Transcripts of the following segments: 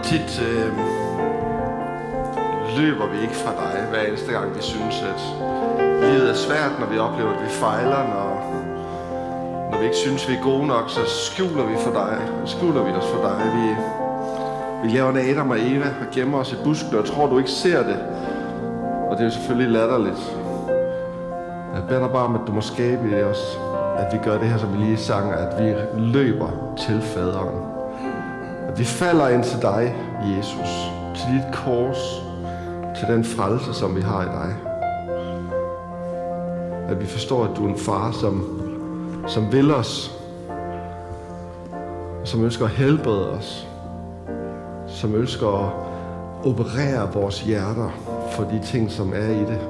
Og tit øh, løber vi ikke fra dig, hver eneste gang vi synes, at livet er svært, når vi oplever, at vi fejler, når, når vi ikke synes, vi er gode nok, så skjuler vi for dig, skjuler vi os for dig. Vi, vi laver en Adam og Eva og gemmer os i busken, og tror, du ikke ser det. Og det er jo selvfølgelig latterligt. Jeg beder dig bare om, at du må skabe i os, at vi gør det her, som vi lige sang, at vi løber til faderen. Vi falder ind til dig, Jesus, til dit kors, til den frelse, som vi har i dig. At vi forstår, at du er en far, som, som vil os, som ønsker at helbrede os, som ønsker at operere vores hjerter for de ting, som er i det,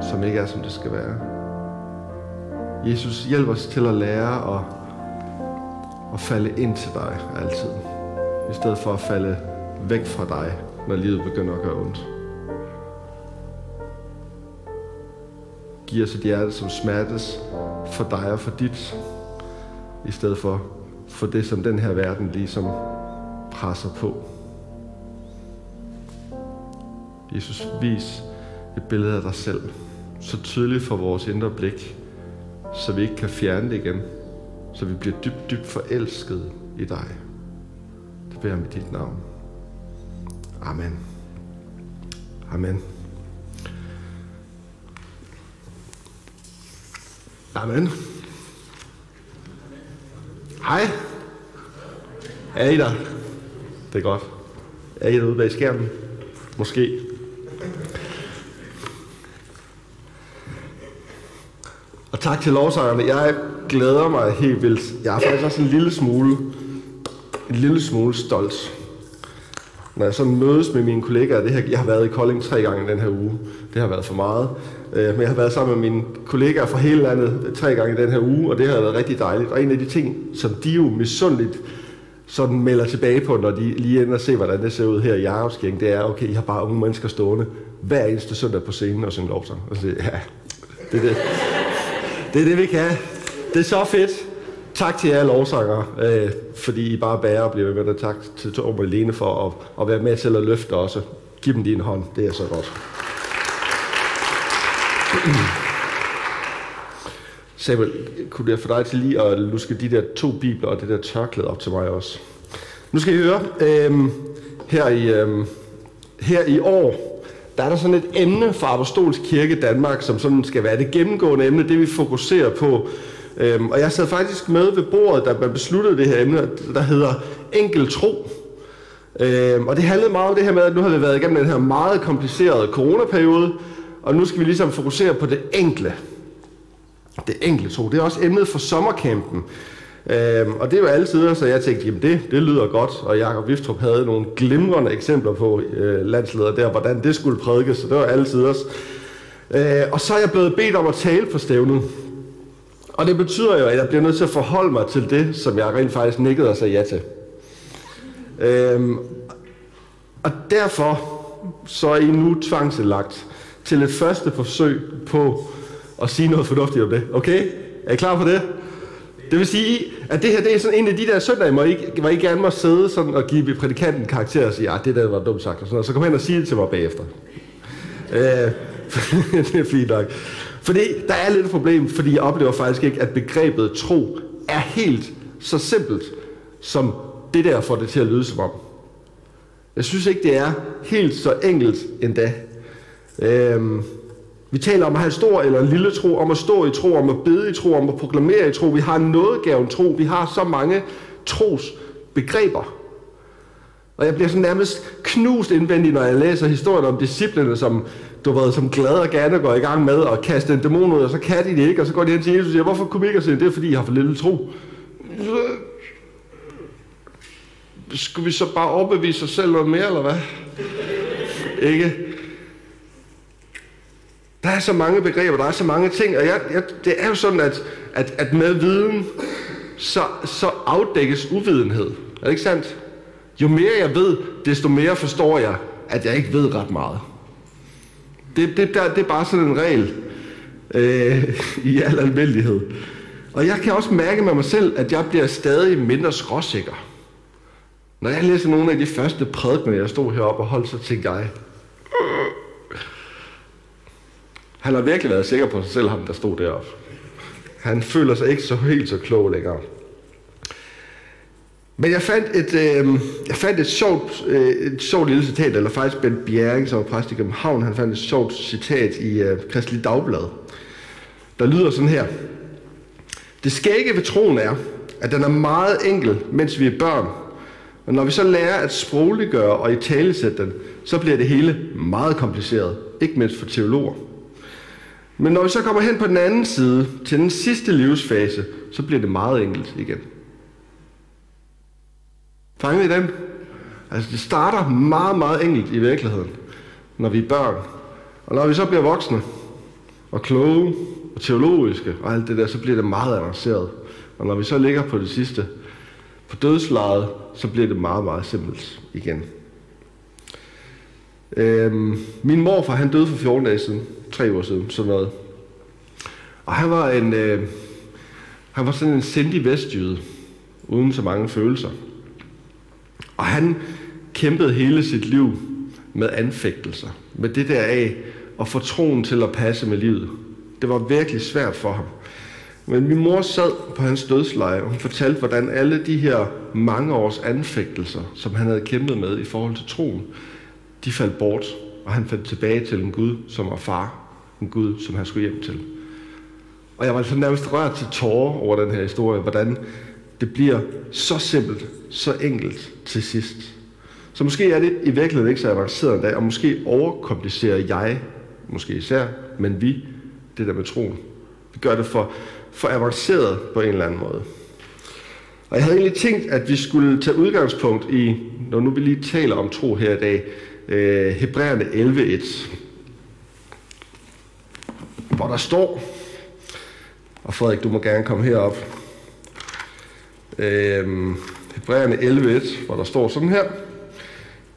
som ikke er, som det skal være. Jesus, hjælp os til at lære at, at falde ind til dig altid, i stedet for at falde væk fra dig, når livet begynder at gøre ondt. Giv os et hjerte, som smertes for dig og for dit, i stedet for for det, som den her verden ligesom presser på. Jesus, vis et billede af dig selv, så tydeligt for vores indre blik, så vi ikke kan fjerne det igen, så vi bliver dybt, dybt forelsket i dig. Beder med dit navn. Amen. Amen. Amen. Hej. Er I der? Det er godt. Er I derude bag skærmen? Måske. Og tak til lovsangerne. Jeg glæder mig helt vildt. Jeg er faktisk også en lille smule, en lille smule stolt. Når jeg så mødes med mine kollegaer, det her, jeg har været i Kolding tre gange den her uge. Det har været for meget. Øh, men jeg har været sammen med mine kollegaer fra hele landet tre gange den her uge, og det har været rigtig dejligt. Og en af de ting, som de jo misundeligt sådan melder tilbage på, når de lige ender og se, hvordan det ser ud her i Jarlskirken, det er, okay, I har bare unge mennesker stående hver eneste søndag på scenen og synge lovsang. Og så, ja, det er det. Det er det, vi kan. Det er så fedt. Tak til jer lovsanger, øh, fordi I bare bærer og bliver ved med det. Tak til Torben og Lene for at, at være med til at løfte også. Giv dem din hånd. Det er så godt. Samuel, kunne jeg få dig til lige at luske de der to bibler og det der tørklæde op til mig også? Nu skal I høre, øh, her, i, øh, her i år, der er der sådan et emne for Apostolsk Kirke Danmark, som sådan skal være det gennemgående emne, det vi fokuserer på. Øhm, og jeg sad faktisk med ved bordet, da man besluttede det her emne, der hedder enkel tro. Øhm, og det handlede meget om det her med, at nu har vi været igennem den her meget komplicerede coronaperiode, og nu skal vi ligesom fokusere på det enkle. Det enkle tro. Det er også emnet for sommerkampen. Øhm, og det er jo altid, så jeg tænkte, jamen det, det lyder godt. Og Jakob Viftrup havde nogle glimrende eksempler på øh, landsleder der, hvordan det skulle prædikes, så det var altid også. Øh, og så er jeg blevet bedt om at tale på stævnet. Og det betyder jo, at jeg bliver nødt til at forholde mig til det, som jeg rent faktisk nikkede og sagde ja til. Øhm, og derfor så er I nu tvangsindlagt til et første forsøg på at sige noget fornuftigt om det. Okay? Er I klar på det? Det vil sige, at det her det er sådan en af de der søndage, hvor I, hvor I gerne må sidde sådan og give prædikanten karakter og sige, ja, det der var dumt sagt, og, sådan, og så kom hen og sige det til mig bagefter. Øh, det er fint nok. Fordi der er lidt et problem, fordi jeg oplever faktisk ikke, at begrebet tro er helt så simpelt, som det der får det til at lyde som om. Jeg synes ikke, det er helt så enkelt endda. Øhm, vi taler om at have stor eller en lille tro, om at stå i tro, om at bede i tro, om at proklamere i tro. Vi har nådegaven tro. Vi har så mange trosbegreber. Og jeg bliver sådan nærmest knust indvendigt, når jeg læser historien om disciplene, som du ved, som glad og gerne går i gang med at kaste en dæmon ud, og så kan de det ikke, og så går de hen til Jesus og siger, hvorfor kunne vi ikke sige det? er fordi, I har for lille tro. Skulle vi så bare overbevise os selv noget mere, eller hvad? ikke? Der er så mange begreber, der er så mange ting, og jeg, jeg, det er jo sådan, at, at, at med viden, så, så afdækkes uvidenhed. Er det ikke sandt? Jo mere jeg ved, desto mere forstår jeg, at jeg ikke ved ret meget. Det, det, der, det er bare sådan en regel øh, i al almindelighed. Og jeg kan også mærke med mig selv, at jeg bliver stadig mindre skråsikker. Når jeg læser nogle af de første prædikener, jeg stod heroppe og holdt, så tænkte jeg, øh. han har virkelig været sikker på sig selv, ham der stod deroppe. Han føler sig ikke så helt så klog længere. Men jeg fandt et, øh, jeg fandt et, sjovt, øh, et sjovt lille citat, eller faktisk Ben Bjerring, som var præst i København, han fandt et sjovt citat i øh, Kristelig Dagblad, der lyder sådan her. Det skægge ved troen er, at den er meget enkel, mens vi er børn. Og når vi så lærer at sprogliggøre og i talesætte den, så bliver det hele meget kompliceret, ikke mindst for teologer. Men når vi så kommer hen på den anden side, til den sidste livsfase, så bliver det meget enkelt igen. Fanget I den? Altså det starter meget, meget enkelt i virkeligheden, når vi er børn. Og når vi så bliver voksne, og kloge, og teologiske, og alt det der, så bliver det meget avanceret. Og når vi så ligger på det sidste, på dødslejet, så bliver det meget, meget simpelt igen. Øhm, min morfar, han døde for 14 dage siden, tre uger siden, sådan noget. Og han var en, øh, han var sådan en sindig vestjyde, uden så mange følelser. Og han kæmpede hele sit liv med anfægtelser, med det der af at få troen til at passe med livet. Det var virkelig svært for ham. Men min mor sad på hans dødsleje, og hun fortalte, hvordan alle de her mange års anfægtelser, som han havde kæmpet med i forhold til troen, de faldt bort, og han fandt tilbage til en Gud, som var far. En Gud, som han skulle hjem til. Og jeg var så nærmest rørt til tårer over den her historie, hvordan det bliver så simpelt, så enkelt til sidst. Så måske er det i virkeligheden ikke så avanceret endda, og måske overkomplicerer jeg, måske især, men vi, det der med troen. Vi gør det for, for avanceret på en eller anden måde. Og jeg havde egentlig tænkt, at vi skulle tage udgangspunkt i, når nu vi lige taler om tro her i dag, øh, Hebræerne 11.1, hvor der står, og Frederik, du må gerne komme herop, øh, Hebræerne 11.1, hvor der står sådan her,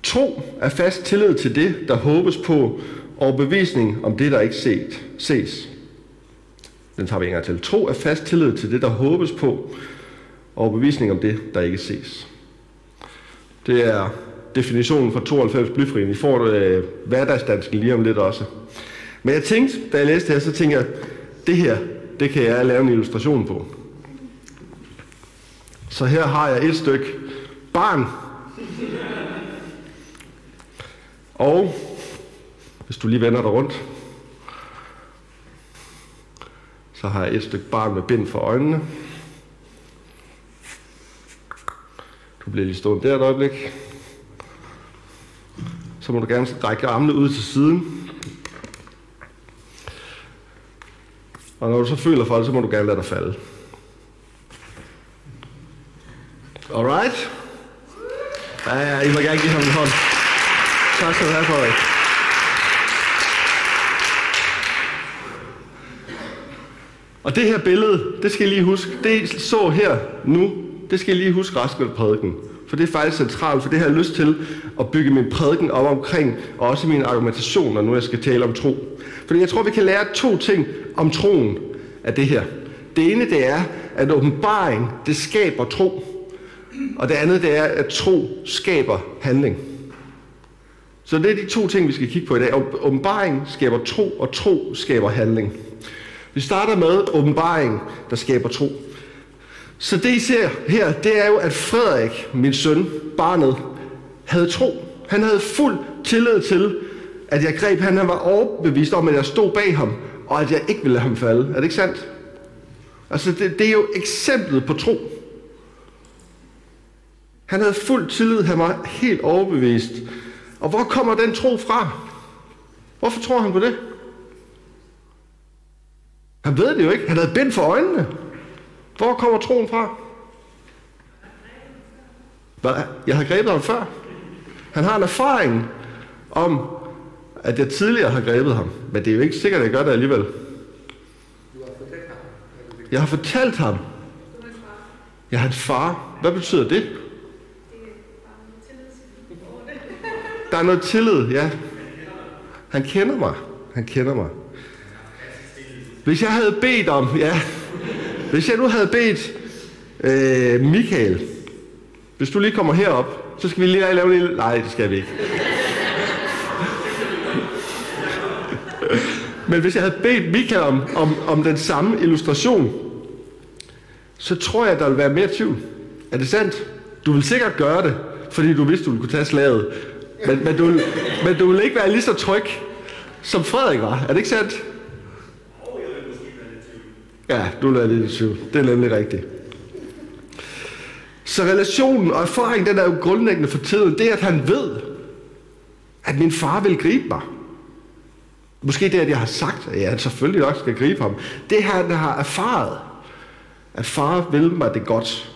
Tro er fast tillid til det, der håbes på, og bevisning om det, der ikke set, ses. Den tager vi en gang til. Tro er fast tillid til det, der håbes på, og bevisning om det, der ikke ses. Det er definitionen for 92 blyfrien. I får det øh, hverdagsdansken lige om lidt også. Men jeg tænkte, da jeg læste det her, så tænkte jeg, det her, det kan jeg lave en illustration på. Så her har jeg et stykke barn. Og hvis du lige vender dig rundt, så har jeg et stykke barn med bind for øjnene. Du bliver lige stående der et øjeblik. Så må du gerne række armene ud til siden. Og når du så føler for det, så må du gerne lade dig falde. Alright? Ja, ja, I må gerne give ham en hånd. Tak skal du have, Frederik. Og det her billede, det skal I lige huske, det I så her nu, det skal I lige huske resten af prædiken. For det er faktisk centralt, for det har jeg lyst til at bygge min prædiken op omkring, og også min argumentation, når nu jeg skal tale om tro. Fordi jeg tror, vi kan lære to ting om troen af det her. Det ene, det er, at åbenbaring, det skaber tro. Og det andet, det er, at tro skaber handling. Så det er de to ting, vi skal kigge på i dag. Åbenbaring skaber tro, og tro skaber handling. Vi starter med åbenbaring, der skaber tro. Så det I ser her, det er jo, at Frederik, min søn, barnet, havde tro. Han havde fuld tillid til, at jeg greb han. Han var overbevist om, at jeg stod bag ham, og at jeg ikke ville lade ham falde. Er det ikke sandt? Altså, det, det er jo eksemplet på tro. Han havde fuld tillid, han var helt overbevist. Og hvor kommer den tro fra? Hvorfor tror han på det? Han ved det jo ikke. Han havde bind for øjnene. Hvor kommer troen fra? Hvad? Jeg har grebet ham før. Han har en erfaring om, at jeg tidligere har grebet ham. Men det er jo ikke sikkert, at jeg gør det alligevel. Jeg har fortalt ham. Jeg er hans far. Hvad betyder det? Der er noget tillid, ja. Han kender mig. Han kender mig. Hvis jeg havde bedt om, ja, hvis jeg nu havde bedt øh, Michael Hvis du lige kommer herop, så skal vi lige lave en lille... Nej, det skal vi ikke. Men hvis jeg havde bedt Michael om, om, om den samme illustration, så tror jeg, der vil være mere tvivl. Er det sandt? Du vil sikkert gøre det, fordi du vidste, du ville kunne tage slaget. Men, men, du, men du vil ikke være lige så tryg, som Frederik var. Er det ikke sandt? Ja, du lader lidt i tvivl. Det er nemlig rigtigt. Så relationen og erfaringen, den er jo grundlæggende for tiden. Det er, at han ved, at min far vil gribe mig. Måske det, at jeg har sagt, at jeg selvfølgelig nok skal gribe ham. Det han har erfaret, at far vil mig det godt.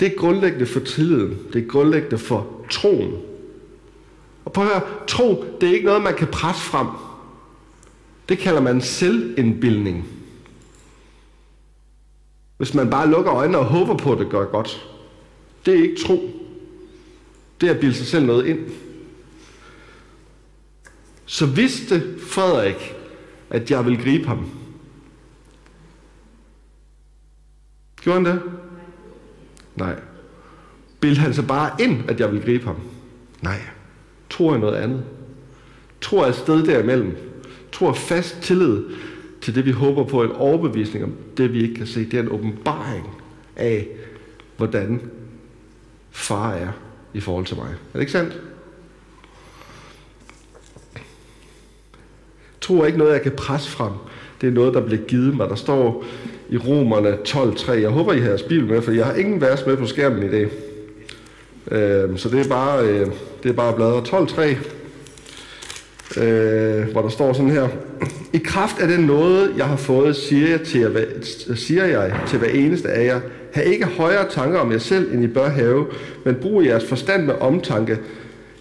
Det er grundlæggende for tilliden. Det er grundlæggende for troen. Og prøv at høre, tro, det er ikke noget, man kan presse frem. Det kalder man selvindbildning. Hvis man bare lukker øjnene og håber på, at det gør godt. Det er ikke tro. Det er at bilde sig selv noget ind. Så vidste Frederik, at jeg ville gribe ham. Gjorde han det? Nej. Bildte han så bare ind, at jeg ville gribe ham? Nej. Tror i noget andet? Tror er et sted derimellem? Tror er fast tillid til det, vi håber på, en overbevisning om det, vi ikke kan se. Det er en åbenbaring af, hvordan far er i forhold til mig. Er det ikke sandt? Tro er ikke noget, jeg kan presse frem. Det er noget, der bliver givet mig. Der står i Romerne 12.3. Jeg håber, I har jeres bibel med, for jeg har ingen vers med på skærmen i dag. Øh, så det er bare, øh, det er bare bladre 12.3, øh, hvor der står sådan her. I kraft af den noget, jeg har fået, siger jeg, til siger jeg til hver eneste af jer, ha' ikke højere tanker om jer selv, end I bør have, men brug jeres forstand med omtanke,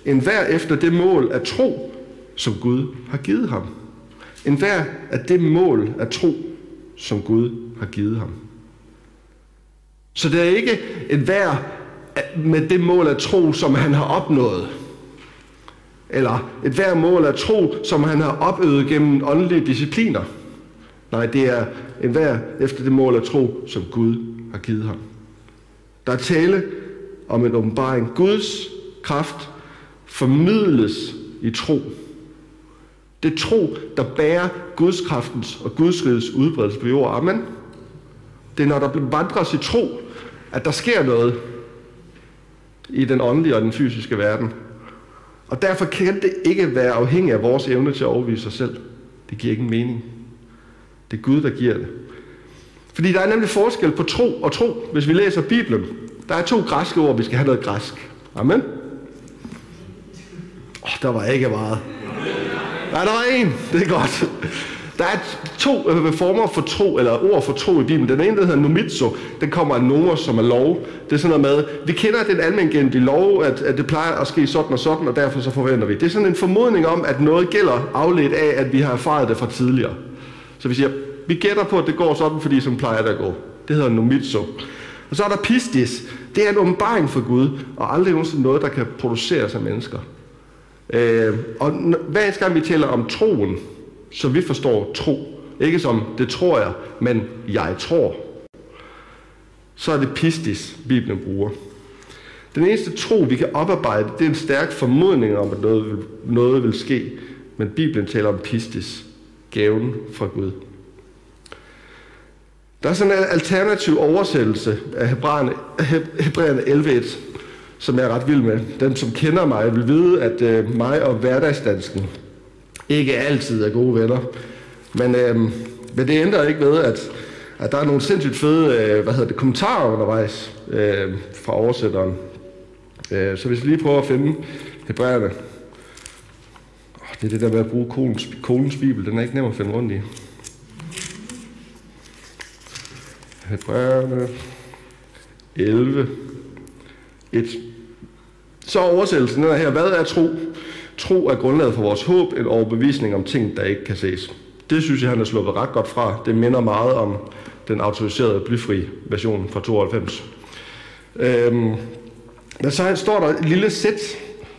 end hver efter det mål af tro, som Gud har givet ham. En hver af det mål af tro, som Gud har givet ham. Så det er ikke en hver med det mål af tro, som han har opnået. Eller et hver mål af tro, som han har opøvet gennem åndelige discipliner. Nej, det er en hver efter det mål af tro, som Gud har givet ham. Der er tale om en åbenbaring. Guds kraft formidles i tro. Det er tro, der bærer Guds kraftens og Guds rigets udbredelse på jorden. Amen. Det er, når der vandres i tro, at der sker noget i den åndelige og den fysiske verden. Og derfor kan det ikke være afhængigt af vores evne til at overvise os selv. Det giver ingen mening. Det er Gud, der giver det. Fordi der er nemlig forskel på tro og tro, hvis vi læser Bibelen. Der er to græske ord, vi skal have noget græsk. Amen. Oh, der var ikke meget. Nej, der var en. Det er godt. Der er to øh, former for tro, eller ord for tro i Bibelen. Den ene, der hedder numitso, den kommer af nomos, som er lov. Det er sådan noget med, vi kender den almindelige lov, at, at det plejer at ske sådan og sådan, og derfor så forventer vi. Det er sådan en formodning om, at noget gælder afledt af, at vi har erfaret det fra tidligere. Så vi siger, vi gætter på, at det går sådan, fordi som plejer det at gå. Det hedder numitso. Og så er der pistis. Det er en åbenbaring for Gud, og aldrig nogensinde noget, der kan produceres af mennesker. Øh, og hver gang vi taler om troen, så vi forstår tro, ikke som det tror jeg, men jeg tror, så er det pistis, Bibelen bruger. Den eneste tro, vi kan oparbejde, det er en stærk formodning om, at noget vil, noget vil ske. Men Bibelen taler om pistis, gaven fra Gud. Der er sådan en alternativ oversættelse af Hebræerne, 11.1, som jeg er ret vild med. Den, som kender mig, vil vide, at øh, mig og hverdagsdansken ikke altid er gode venner. Men, øh, men det ændrer ikke ved, at, at der er nogle sindssygt fede øh, hvad hedder det, kommentarer undervejs øh, fra oversætteren. Øh, så hvis vi lige prøver at finde Hebræerne. Oh, det er det der med at bruge kolens, kolens bibel. Den er ikke nem at finde rundt i. Hebræerne 11, 1. Så oversættelsen den her. Hvad er tro? Tro er grundlaget for vores håb, en overbevisning om ting, der ikke kan ses. Det synes jeg, han er sluppet ret godt fra. Det minder meget om den autoriserede blyfri version fra 92. Øhm, men så står der et lille sæt,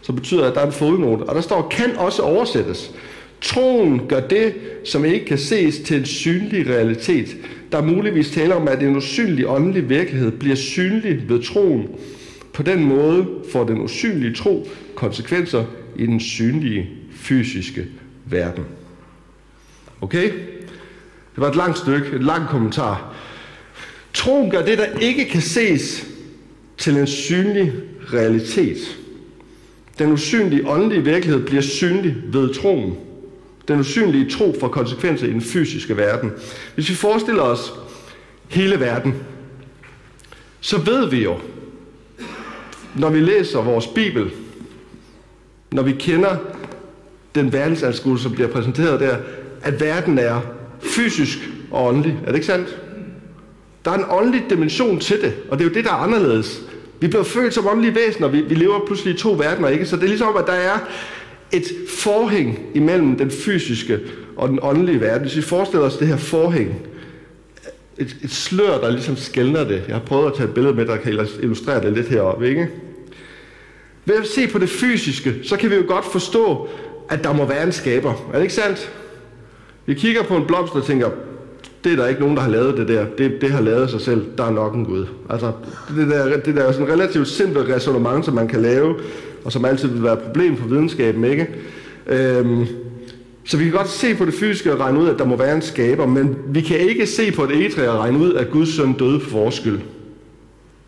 som betyder, at der er en fodnote, og der står, kan også oversættes. Troen gør det, som ikke kan ses til en synlig realitet. Der er muligvis tale om, at en usynlig åndelig virkelighed bliver synlig ved troen, På den måde får den usynlige tro konsekvenser i den synlige fysiske verden. Okay? Det var et langt stykke, et langt kommentar. Troen gør det, der ikke kan ses, til en synlig realitet. Den usynlige åndelige virkelighed bliver synlig ved troen. Den usynlige tro får konsekvenser i den fysiske verden. Hvis vi forestiller os hele verden, så ved vi jo, når vi læser vores Bibel, når vi kender den verdensanskuelse, som bliver præsenteret der, at verden er fysisk og åndelig. Er det ikke sandt? Der er en åndelig dimension til det, og det er jo det, der er anderledes. Vi bliver født som åndelige væsener, vi, vi lever pludselig i to verdener, ikke? Så det er ligesom, at der er et forhæng imellem den fysiske og den åndelige verden. Hvis vi forestiller os det her forhæng, et, et slør, der ligesom skældner det. Jeg har prøvet at tage et billede med, der kan illustrere det lidt heroppe, ikke? Ved at se på det fysiske, så kan vi jo godt forstå, at der må være en skaber. Er det ikke sandt? Vi kigger på en blomst og tænker, det er der ikke nogen, der har lavet det der. Det, det har lavet sig selv. Der er nok en Gud. Altså, det der, det der er sådan en relativt simpel resonemang, som man kan lave, og som altid vil være et problem for videnskaben, ikke? Øhm, så vi kan godt se på det fysiske og regne ud, at der må være en skaber, men vi kan ikke se på et egetræ og regne ud, at Guds søn døde for vores skyld. Er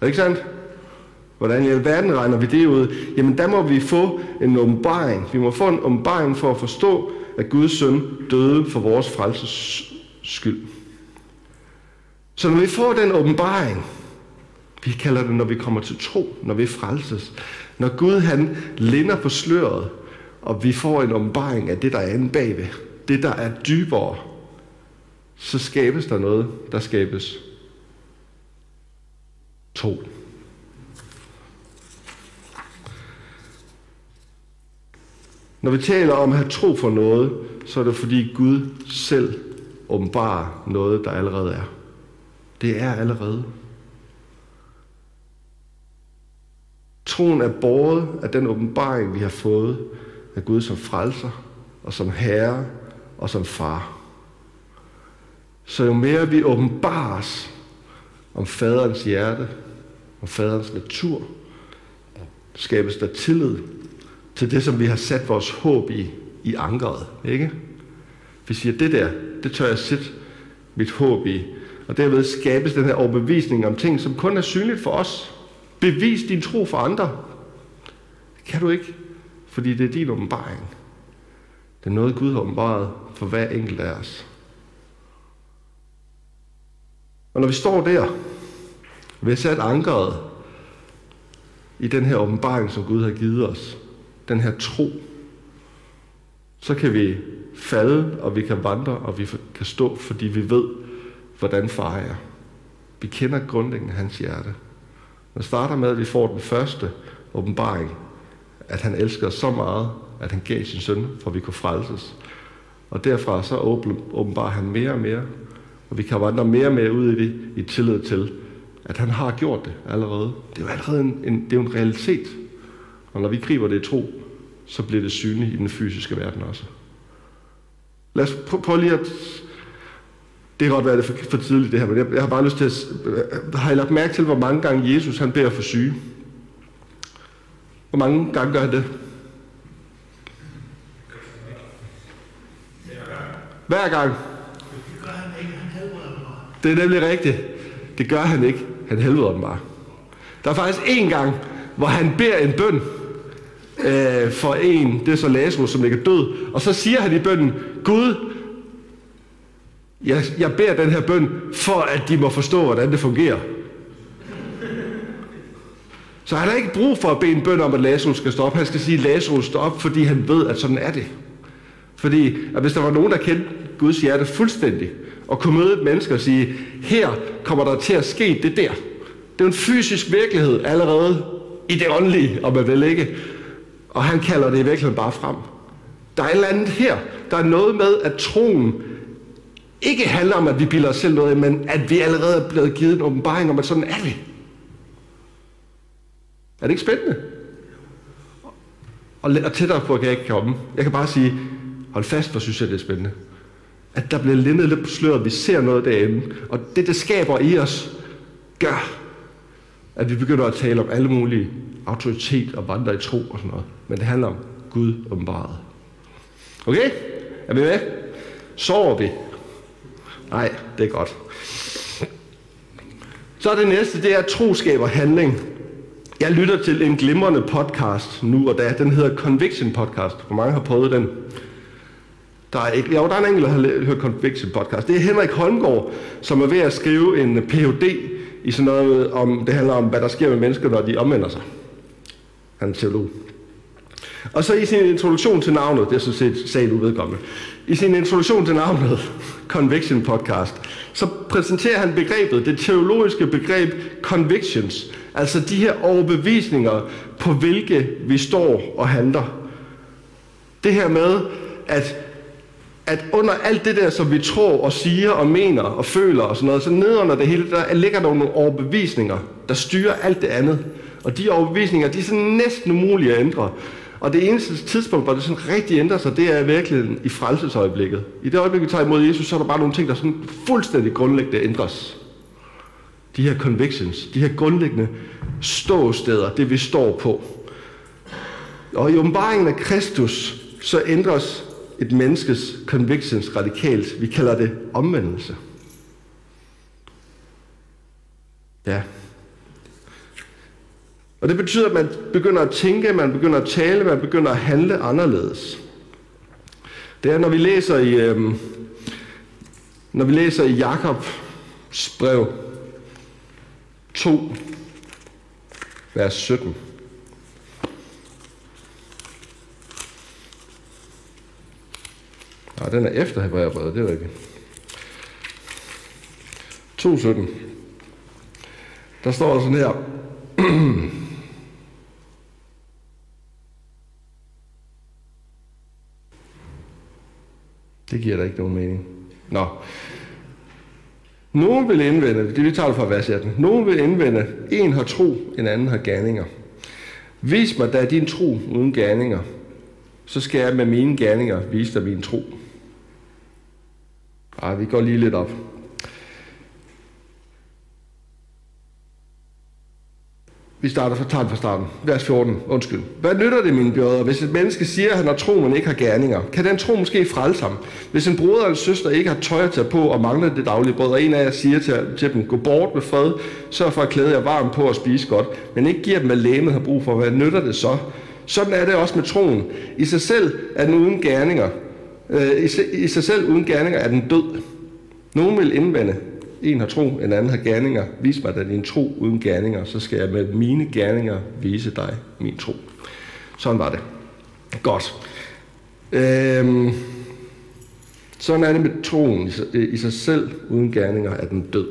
det ikke sandt? Hvordan i alverden regner vi det ud? Jamen der må vi få en åbenbaring. Vi må få en åbenbaring for at forstå, at Guds søn døde for vores frelses skyld. Så når vi får den åbenbaring, vi kalder det, når vi kommer til tro, når vi frelses, når Gud han linder på sløret, og vi får en åbenbaring af det, der er inde bagved, det, der er dybere, så skabes der noget, der skabes to. Når vi taler om at have tro for noget, så er det fordi Gud selv åbenbarer noget, der allerede er. Det er allerede. Troen er båret af den åbenbaring, vi har fået af Gud som frelser, og som herre, og som far. Så jo mere vi åbenbares om faderens hjerte, om faderens natur, skabes der tillid til det, som vi har sat vores håb i, i ankeret. Ikke? Vi siger, det der, det tør jeg sætte mit håb i. Og derved skabes den her overbevisning om ting, som kun er synligt for os. Bevis din tro for andre. Det kan du ikke, fordi det er din åbenbaring. Det er noget, Gud har åbenbaret for hver enkelt af os. Og når vi står der, vi har sat ankeret i den her åbenbaring, som Gud har givet os, den her tro, så kan vi falde, og vi kan vandre, og vi kan stå, fordi vi ved, hvordan far er. Vi kender grundlæggende hans hjerte. Man starter med, at vi får den første åbenbaring, at han elsker os så meget, at han gav sin søn, for at vi kunne frelses. Og derfra så åbenbarer han mere og mere, og vi kan vandre mere og mere ud i det, i tillid til, at han har gjort det allerede. Det er jo allerede en, en, det er jo en realitet. Og når vi griber det i tro, så bliver det synligt i den fysiske verden også. Lad os prøve, prøve lige at... Det kan godt være, at det er for, for tidligt det her, men jeg, jeg har bare lyst til at... Øh, har I lagt mærke til, hvor mange gange Jesus han beder for syge? Hvor mange gange gør han det? Hver gang. Det er nemlig rigtigt. Det gør han ikke. Han helveder dem bare. Der er faktisk én gang, hvor han beder en bøn øh, for en, det er så Lazarus, som ligger død, og så siger han i bønnen, Gud, jeg, jeg beder den her bøn, for at de må forstå, hvordan det fungerer. Så han har ikke brug for at bede en bøn om, at Lazarus skal stoppe. Han skal sige, Lazarus står op, fordi han ved, at sådan er det. Fordi at hvis der var nogen, der kendte Guds hjerte fuldstændig, og kunne møde et menneske og sige, her kommer der til at ske det der. Det er jo en fysisk virkelighed allerede i det åndelige, om man vil ikke. Og han kalder det i virkeligheden bare frem. Der er et eller andet her. Der er noget med, at troen ikke handler om, at vi bilder os selv noget, men at vi allerede er blevet givet en åbenbaring om, at sådan er vi. Er det ikke spændende? Og, og tættere på kan jeg ikke komme. Jeg kan bare sige, hold fast, hvor synes jeg, det er spændende. At der bliver lindet lidt på sløret, vi ser noget derinde. Og det, det skaber i os, gør, at vi begynder at tale om alle mulige autoritet og vandre i tro og sådan noget. Men det handler om Gud åbenbaret. Okay? Er vi med? Sover vi? Nej, det er godt. Så det næste, det er troskab og handling. Jeg lytter til en glimrende podcast nu og da. Den hedder Conviction Podcast. Hvor mange har prøvet den? Der er, ikke, jo, der er en enkelt, der har hørt Conviction Podcast. Det er Henrik Holmgaard, som er ved at skrive en Ph.D. i sådan noget om, det handler om, hvad der sker med mennesker, når de omvender sig. Han er teolog. Og så i sin introduktion til navnet, det er sådan set sagen uvedkommende, i sin introduktion til navnet, Conviction Podcast, så præsenterer han begrebet, det teologiske begreb convictions, altså de her overbevisninger, på hvilke vi står og handler. Det her med, at, at under alt det der, som vi tror og siger og mener og føler og sådan noget, så nedenunder det hele, der ligger der nogle overbevisninger, der styrer alt det andet. Og de overbevisninger, de er sådan næsten umulige at ændre. Og det eneste tidspunkt, hvor det sådan rigtig ændrer sig, det er i virkeligheden i frelsesøjeblikket. I det øjeblik, vi tager imod Jesus, så er der bare nogle ting, der sådan fuldstændig grundlæggende ændres. De her convictions, de her grundlæggende ståsteder, det vi står på. Og i åbenbaringen af Kristus, så ændres et menneskes convictions radikalt. Vi kalder det omvendelse. Ja, og det betyder, at man begynder at tænke, man begynder at tale, man begynder at handle anderledes. Det er, når vi læser i, øh, når vi læser i Jakobs brev 2, vers 17. Nej, ah, den er efter Hebræerbrevet, det er rigtigt. 2.17. Der står sådan her. Det giver da ikke nogen mening. Nå. Nogen vil indvende, det vi tager for fra vers 18. Nogen vil indvende, en har tro, en anden har gerninger. Vis mig da din tro uden gerninger, så skal jeg med mine gerninger vise dig min tro. Ej, vi går lige lidt op. Vi starter fra tager fra starten. Vers 14. Undskyld. Hvad nytter det, mine brødre, hvis et menneske siger, at han har tro, men ikke har gerninger? Kan den tro måske frelse ham? Hvis en bror eller en søster ikke har tøj at tage på og mangler det daglige brød, og en af jer siger til, til dem, gå bort med fred, sørg for at klæde jer varmt på og spise godt, men ikke giver dem, hvad lægemet har brug for, hvad nytter det så? Sådan er det også med troen. I sig selv er den uden gerninger. Øh, I sig selv uden gerninger er den død. Nogen vil indvende, en har tro, en anden har gerninger. Vis mig da din tro uden gerninger, så skal jeg med mine gerninger vise dig min tro. Sådan var det. Godt. Øhm, sådan er det med troen i sig selv, uden gerninger er den død.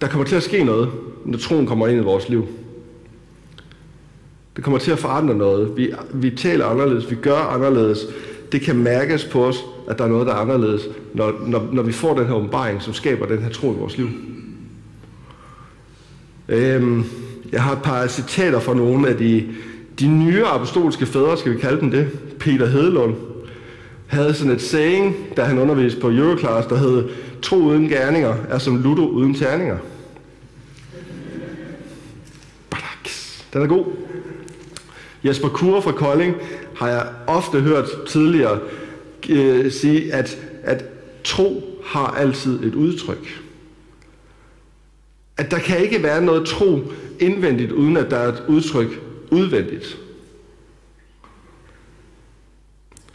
Der kommer til at ske noget, når troen kommer ind i vores liv. Det kommer til at forandre noget. Vi, vi taler anderledes, vi gør anderledes, det kan mærkes på os, at der er noget, der er anderledes, når, når, når vi får den her åbenbaring, som skaber den her tro i vores liv. Øhm, jeg har et par citater fra nogle af de, de nye apostolske fædre, skal vi kalde dem det. Peter Hedelund havde sådan et saying, da han underviste på Euroclass, der hed, tro uden gerninger er som ludo uden terninger. Den er god. Jesper Kure fra Kolding har jeg ofte hørt tidligere øh, sige, at, at tro har altid et udtryk. At der kan ikke være noget tro indvendigt, uden at der er et udtryk udvendigt.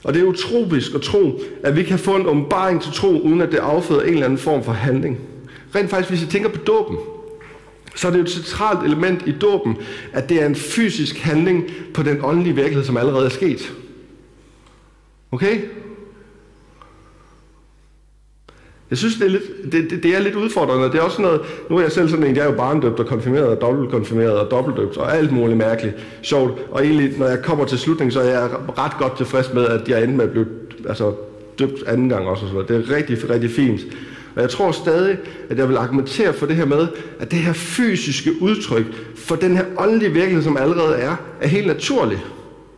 Og det er utropisk at tro, at vi kan få en åbenbaring til tro, uden at det afføder en eller anden form for handling. Rent faktisk, hvis I tænker på dåben, så er det jo et centralt element i dåben, at det er en fysisk handling på den åndelige virkelighed, som allerede er sket. Okay? Jeg synes, det er, lidt, det, det, det er lidt udfordrende. Det er også noget, nu er jeg selv sådan en, jeg er jo barndøbt og konfirmeret og dobbeltkonfirmeret og dobbeltdøbt og alt muligt mærkeligt sjovt. Og egentlig, når jeg kommer til slutningen, så er jeg ret godt tilfreds med, at jeg endte med at blive altså, døbt anden gang også. Og sådan noget. Det er rigtig, rigtig fint. Og jeg tror stadig, at jeg vil argumentere for det her med, at det her fysiske udtryk for den her åndelige virkelighed, som allerede er, er helt naturligt.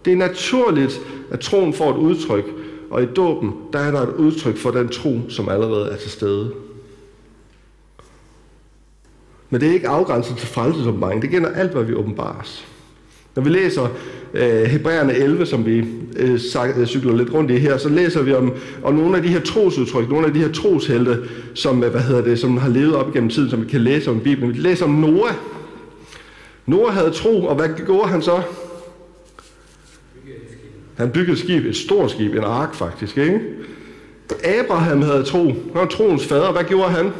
Det er naturligt, at troen får et udtryk, og i dåben, der er der et udtryk for den tro, som allerede er til stede. Men det er ikke afgrænset til frelse som mange. Det gælder alt, hvad vi åbenbares. Når vi læser øh, Hebræerne 11, som vi øh, øh, cykler lidt rundt i her, så læser vi om, om nogle af de her trosudtryk, nogle af de her troshelte, som, øh, hvad hedder det, som har levet op igennem tiden, som vi kan læse om i Bibelen. Vi læser om Noah. Noah havde tro, og hvad gjorde han så? Han byggede et skib, et stort skib, en ark faktisk, ikke? Abraham havde tro. Han var troens fader. Hvad gjorde han?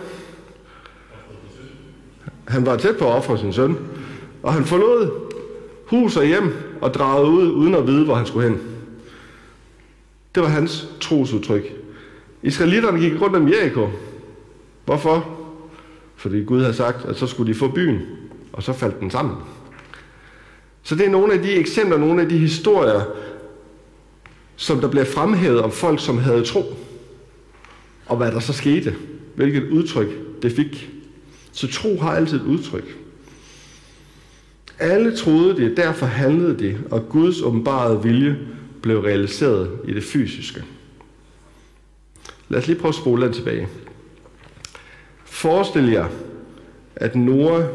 Han var tæt på at ofre sin søn. Og han forlod hus og hjem og dragede ud, uden at vide, hvor han skulle hen. Det var hans trosudtryk. Israelitterne gik rundt om Jericho. Hvorfor? Fordi Gud havde sagt, at så skulle de få byen, og så faldt den sammen. Så det er nogle af de eksempler, nogle af de historier, som der bliver fremhævet om folk, som havde tro. Og hvad der så skete. Hvilket udtryk det fik. Så tro har altid et udtryk. Alle troede det, derfor handlede det, og Guds åbenbarede vilje blev realiseret i det fysiske. Lad os lige prøve at spole den tilbage. Forestil jer, at Noah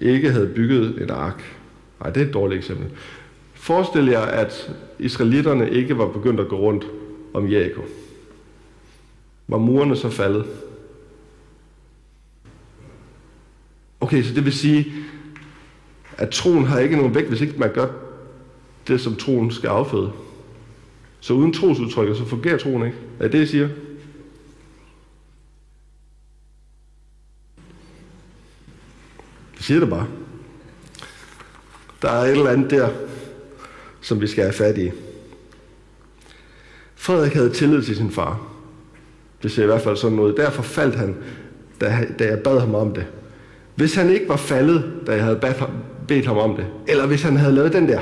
ikke havde bygget en ark. Nej, det er et dårligt eksempel. Forestil jer, at israelitterne ikke var begyndt at gå rundt om Jericho. Var murene så faldet? Okay, så det vil sige, at troen har ikke nogen vægt, hvis ikke man gør det, som troen skal afføde. Så uden trosudtryk, så fungerer troen ikke. Er det det, jeg siger? Jeg siger det bare. Der er et eller andet der, som vi skal have fat i. Frederik havde tillid til sin far. Det ser i hvert fald sådan noget. Derfor faldt han, da, da jeg bad ham om det. Hvis han ikke var faldet, da jeg havde bedt ham, om det, eller hvis han havde lavet den der,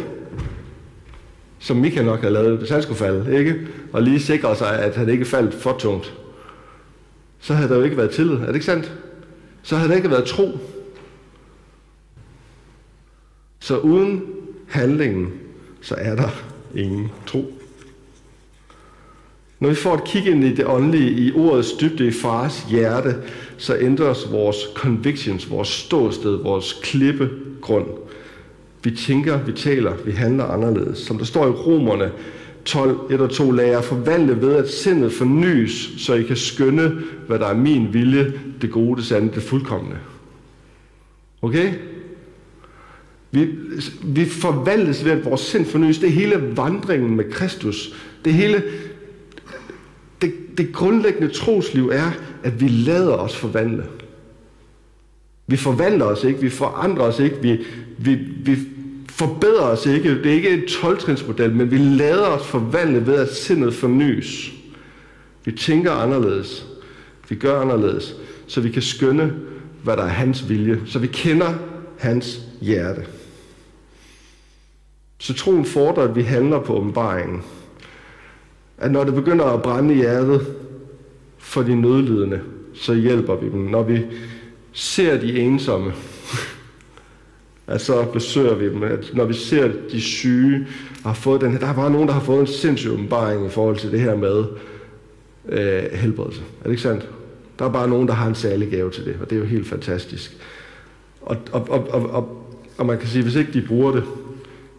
som Michael nok havde lavet, hvis han skulle falde, ikke? og lige sikre sig, at han ikke faldt for tungt, så havde der jo ikke været tillid. Er det ikke sandt? Så havde der ikke været tro. Så uden handlingen, så er der ingen tro. Når vi får et kig ind i det åndelige, i ordets dybde, i fars hjerte, så ændres vores convictions, vores ståsted, vores klippegrund. Vi tænker, vi taler, vi handler anderledes. Som der står i Romerne 12, 1 og 2, lad jer forvandle ved, at sindet fornyes, så I kan skønne, hvad der er min vilje, det gode, det sande, det fuldkommende. Okay? Vi, vi forvandles ved, at vores sind fornyes. Det er hele vandringen med Kristus. Det hele det, det grundlæggende trosliv er, at vi lader os forvandle. Vi forvandler os ikke, vi forandrer os ikke, vi, vi, vi forbedrer os ikke. Det er ikke en 12 men vi lader os forvandle ved, at sindet fornyes. Vi tænker anderledes. Vi gør anderledes, så vi kan skønne, hvad der er hans vilje. Så vi kender hans hjerte. Så troen fordrer, at vi handler på åbenbaringen at når det begynder at brænde i hjertet for de nødlidende, så hjælper vi dem. Når vi ser de ensomme, at så besøger vi dem. At når vi ser de syge, har fået den her, der er bare nogen, der har fået en sindssyg åbenbaring i forhold til det her med øh, helbredelse. Er det ikke sandt? Der er bare nogen, der har en særlig gave til det, og det er jo helt fantastisk. Og, og, og, og, og, og man kan sige, hvis ikke de bruger det,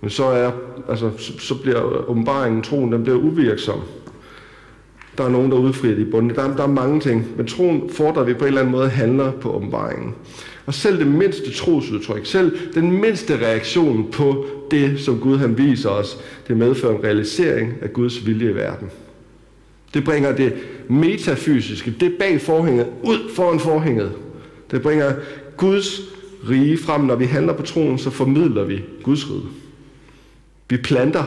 men så, er, altså, så, så bliver åbenbaringen, troen, den bliver uvirksom. Der er nogen, der udfrier de bunde. Der, der er mange ting, men troen fordrer, at vi på en eller anden måde handler på åbenbaringen. Og selv det mindste trosudtryk, selv den mindste reaktion på det, som Gud han viser os, det medfører en realisering af Guds vilje i verden. Det bringer det metafysiske, det bag forhænget, ud foran forhænget. Det bringer Guds rige frem. Når vi handler på troen, så formidler vi Guds rige. Vi planter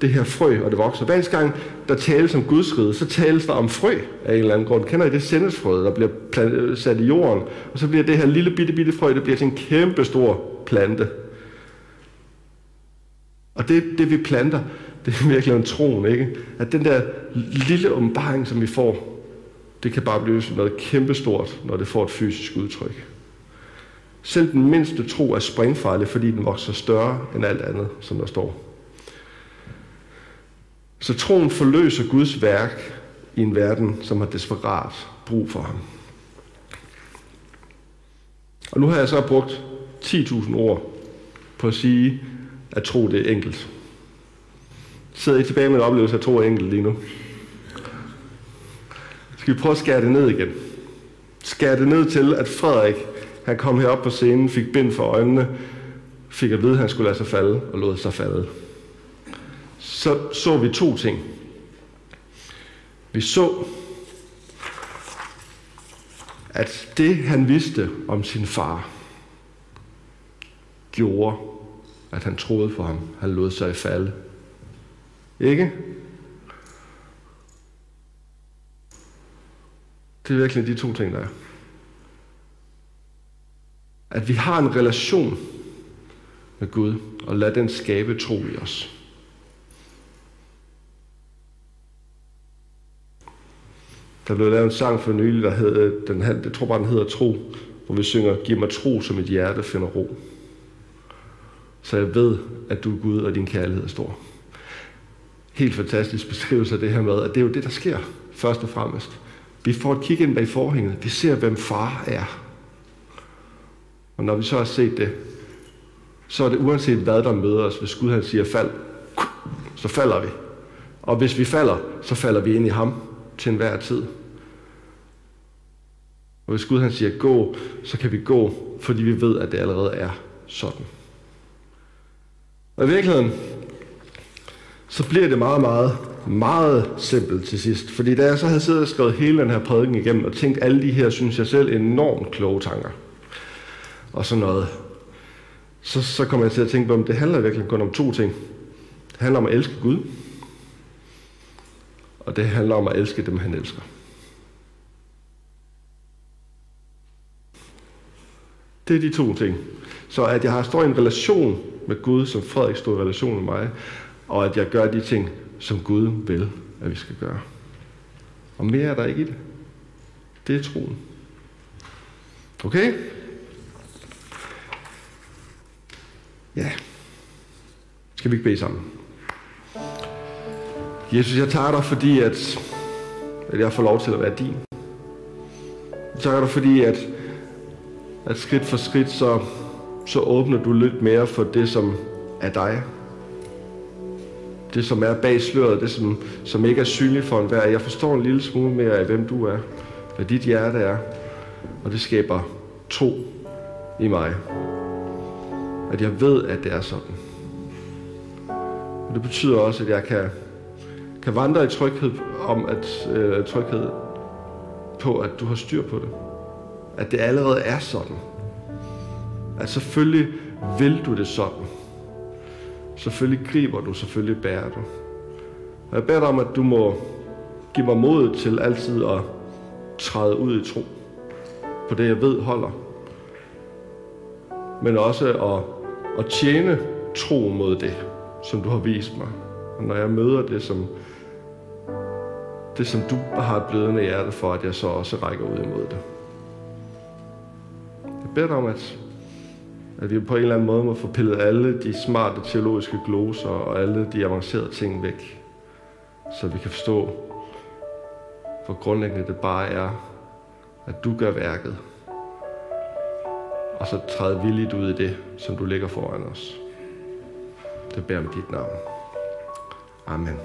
det her frø, og det vokser. Hver gang der tales om Guds rige, så tales der om frø af en eller anden grund. Kender I det sendesfrø, der bliver øh, sat i jorden? Og så bliver det her lille bitte, bitte frø, det bliver til en kæmpe stor plante. Og det, det vi planter, det er virkelig en troen, ikke? At den der lille åbenbaring, som vi får, det kan bare blive noget kæmpestort, når det får et fysisk udtryk. Selv den mindste tro er springfarlig, fordi den vokser større end alt andet, som der står. Så troen forløser Guds værk i en verden, som har desperat brug for ham. Og nu har jeg så brugt 10.000 ord på at sige, at tro det er enkelt. Sidder I tilbage med en oplevelse af tro er enkelt lige nu? Skal vi prøve at skære det ned igen? Skære det ned til, at Frederik, han kom herop på scenen, fik bind for øjnene, fik at vide, at han skulle lade sig falde, og lod sig falde. Så så vi to ting. Vi så, at det, han vidste om sin far, gjorde, at han troede på ham. Han lod sig falde. Ikke? Det er virkelig de to ting, der er. At vi har en relation med Gud, og lad den skabe tro i os. Der blev lavet en sang for nylig, der hed, den, jeg tror bare, den hedder Tro, hvor vi synger, Giv mig tro, som mit hjerte finder ro. Så jeg ved, at du er Gud, og din kærlighed er stor. Helt fantastisk beskrivelse af det her med, at det er jo det, der sker, først og fremmest. Vi får et kig ind bag forhænget. Vi ser, hvem far er. Og når vi så har set det, så er det uanset hvad, der møder os. Hvis Gud han siger fald, så falder vi. Og hvis vi falder, så falder vi ind i ham til enhver tid. Og hvis Gud han siger gå, så kan vi gå, fordi vi ved, at det allerede er sådan. Og i virkeligheden, så bliver det meget, meget, meget simpelt til sidst. Fordi da jeg så havde siddet og skrevet hele den her prædiken igennem, og tænkt alle de her, synes jeg selv, enormt kloge tanker, og sådan noget, så, så kommer jeg til at tænke på, at det handler virkelig kun om to ting. Det handler om at elske Gud, og det handler om at elske dem, han elsker. Det er de to ting. Så at jeg har står i en relation med Gud, som Frederik stod i relation med mig, og at jeg gør de ting, som Gud vil, at vi skal gøre. Og mere er der ikke i det. Det er troen. Okay? Ja. Skal vi ikke bede sammen? Jesus, jeg tager dig, fordi at, at jeg får lov til at være din. Jeg takker dig, fordi at, at skridt for skridt, så, så åbner du lidt mere for det, som er dig. Det, som er bag sløret, det, som, som ikke er synligt for enhver. Jeg forstår en lille smule mere af, hvem du er, hvad dit hjerte er, og det skaber tro i mig. At jeg ved, at det er sådan. Og det betyder også, at jeg kan, kan vandre i tryghed om at øh, tryghed på, at du har styr på det. At det allerede er sådan. At selvfølgelig vil du det sådan. Selvfølgelig griber du, selvfølgelig bærer du. Og jeg beder dig om, at du må give mig mod til altid at træde ud i tro. På det, jeg ved holder. Men også at, at tjene tro mod det, som du har vist mig. Og når jeg møder det, som, det, som du har et blødende hjerte for, at jeg så også rækker ud imod det. Jeg beder dig om, at at vi på en eller anden måde må få pillet alle de smarte teologiske gloser og alle de avancerede ting væk, så vi kan forstå, hvor grundlæggende det bare er, at du gør værket, og så træde villigt ud i det, som du lægger foran os. Det bærer med dit navn. Amen.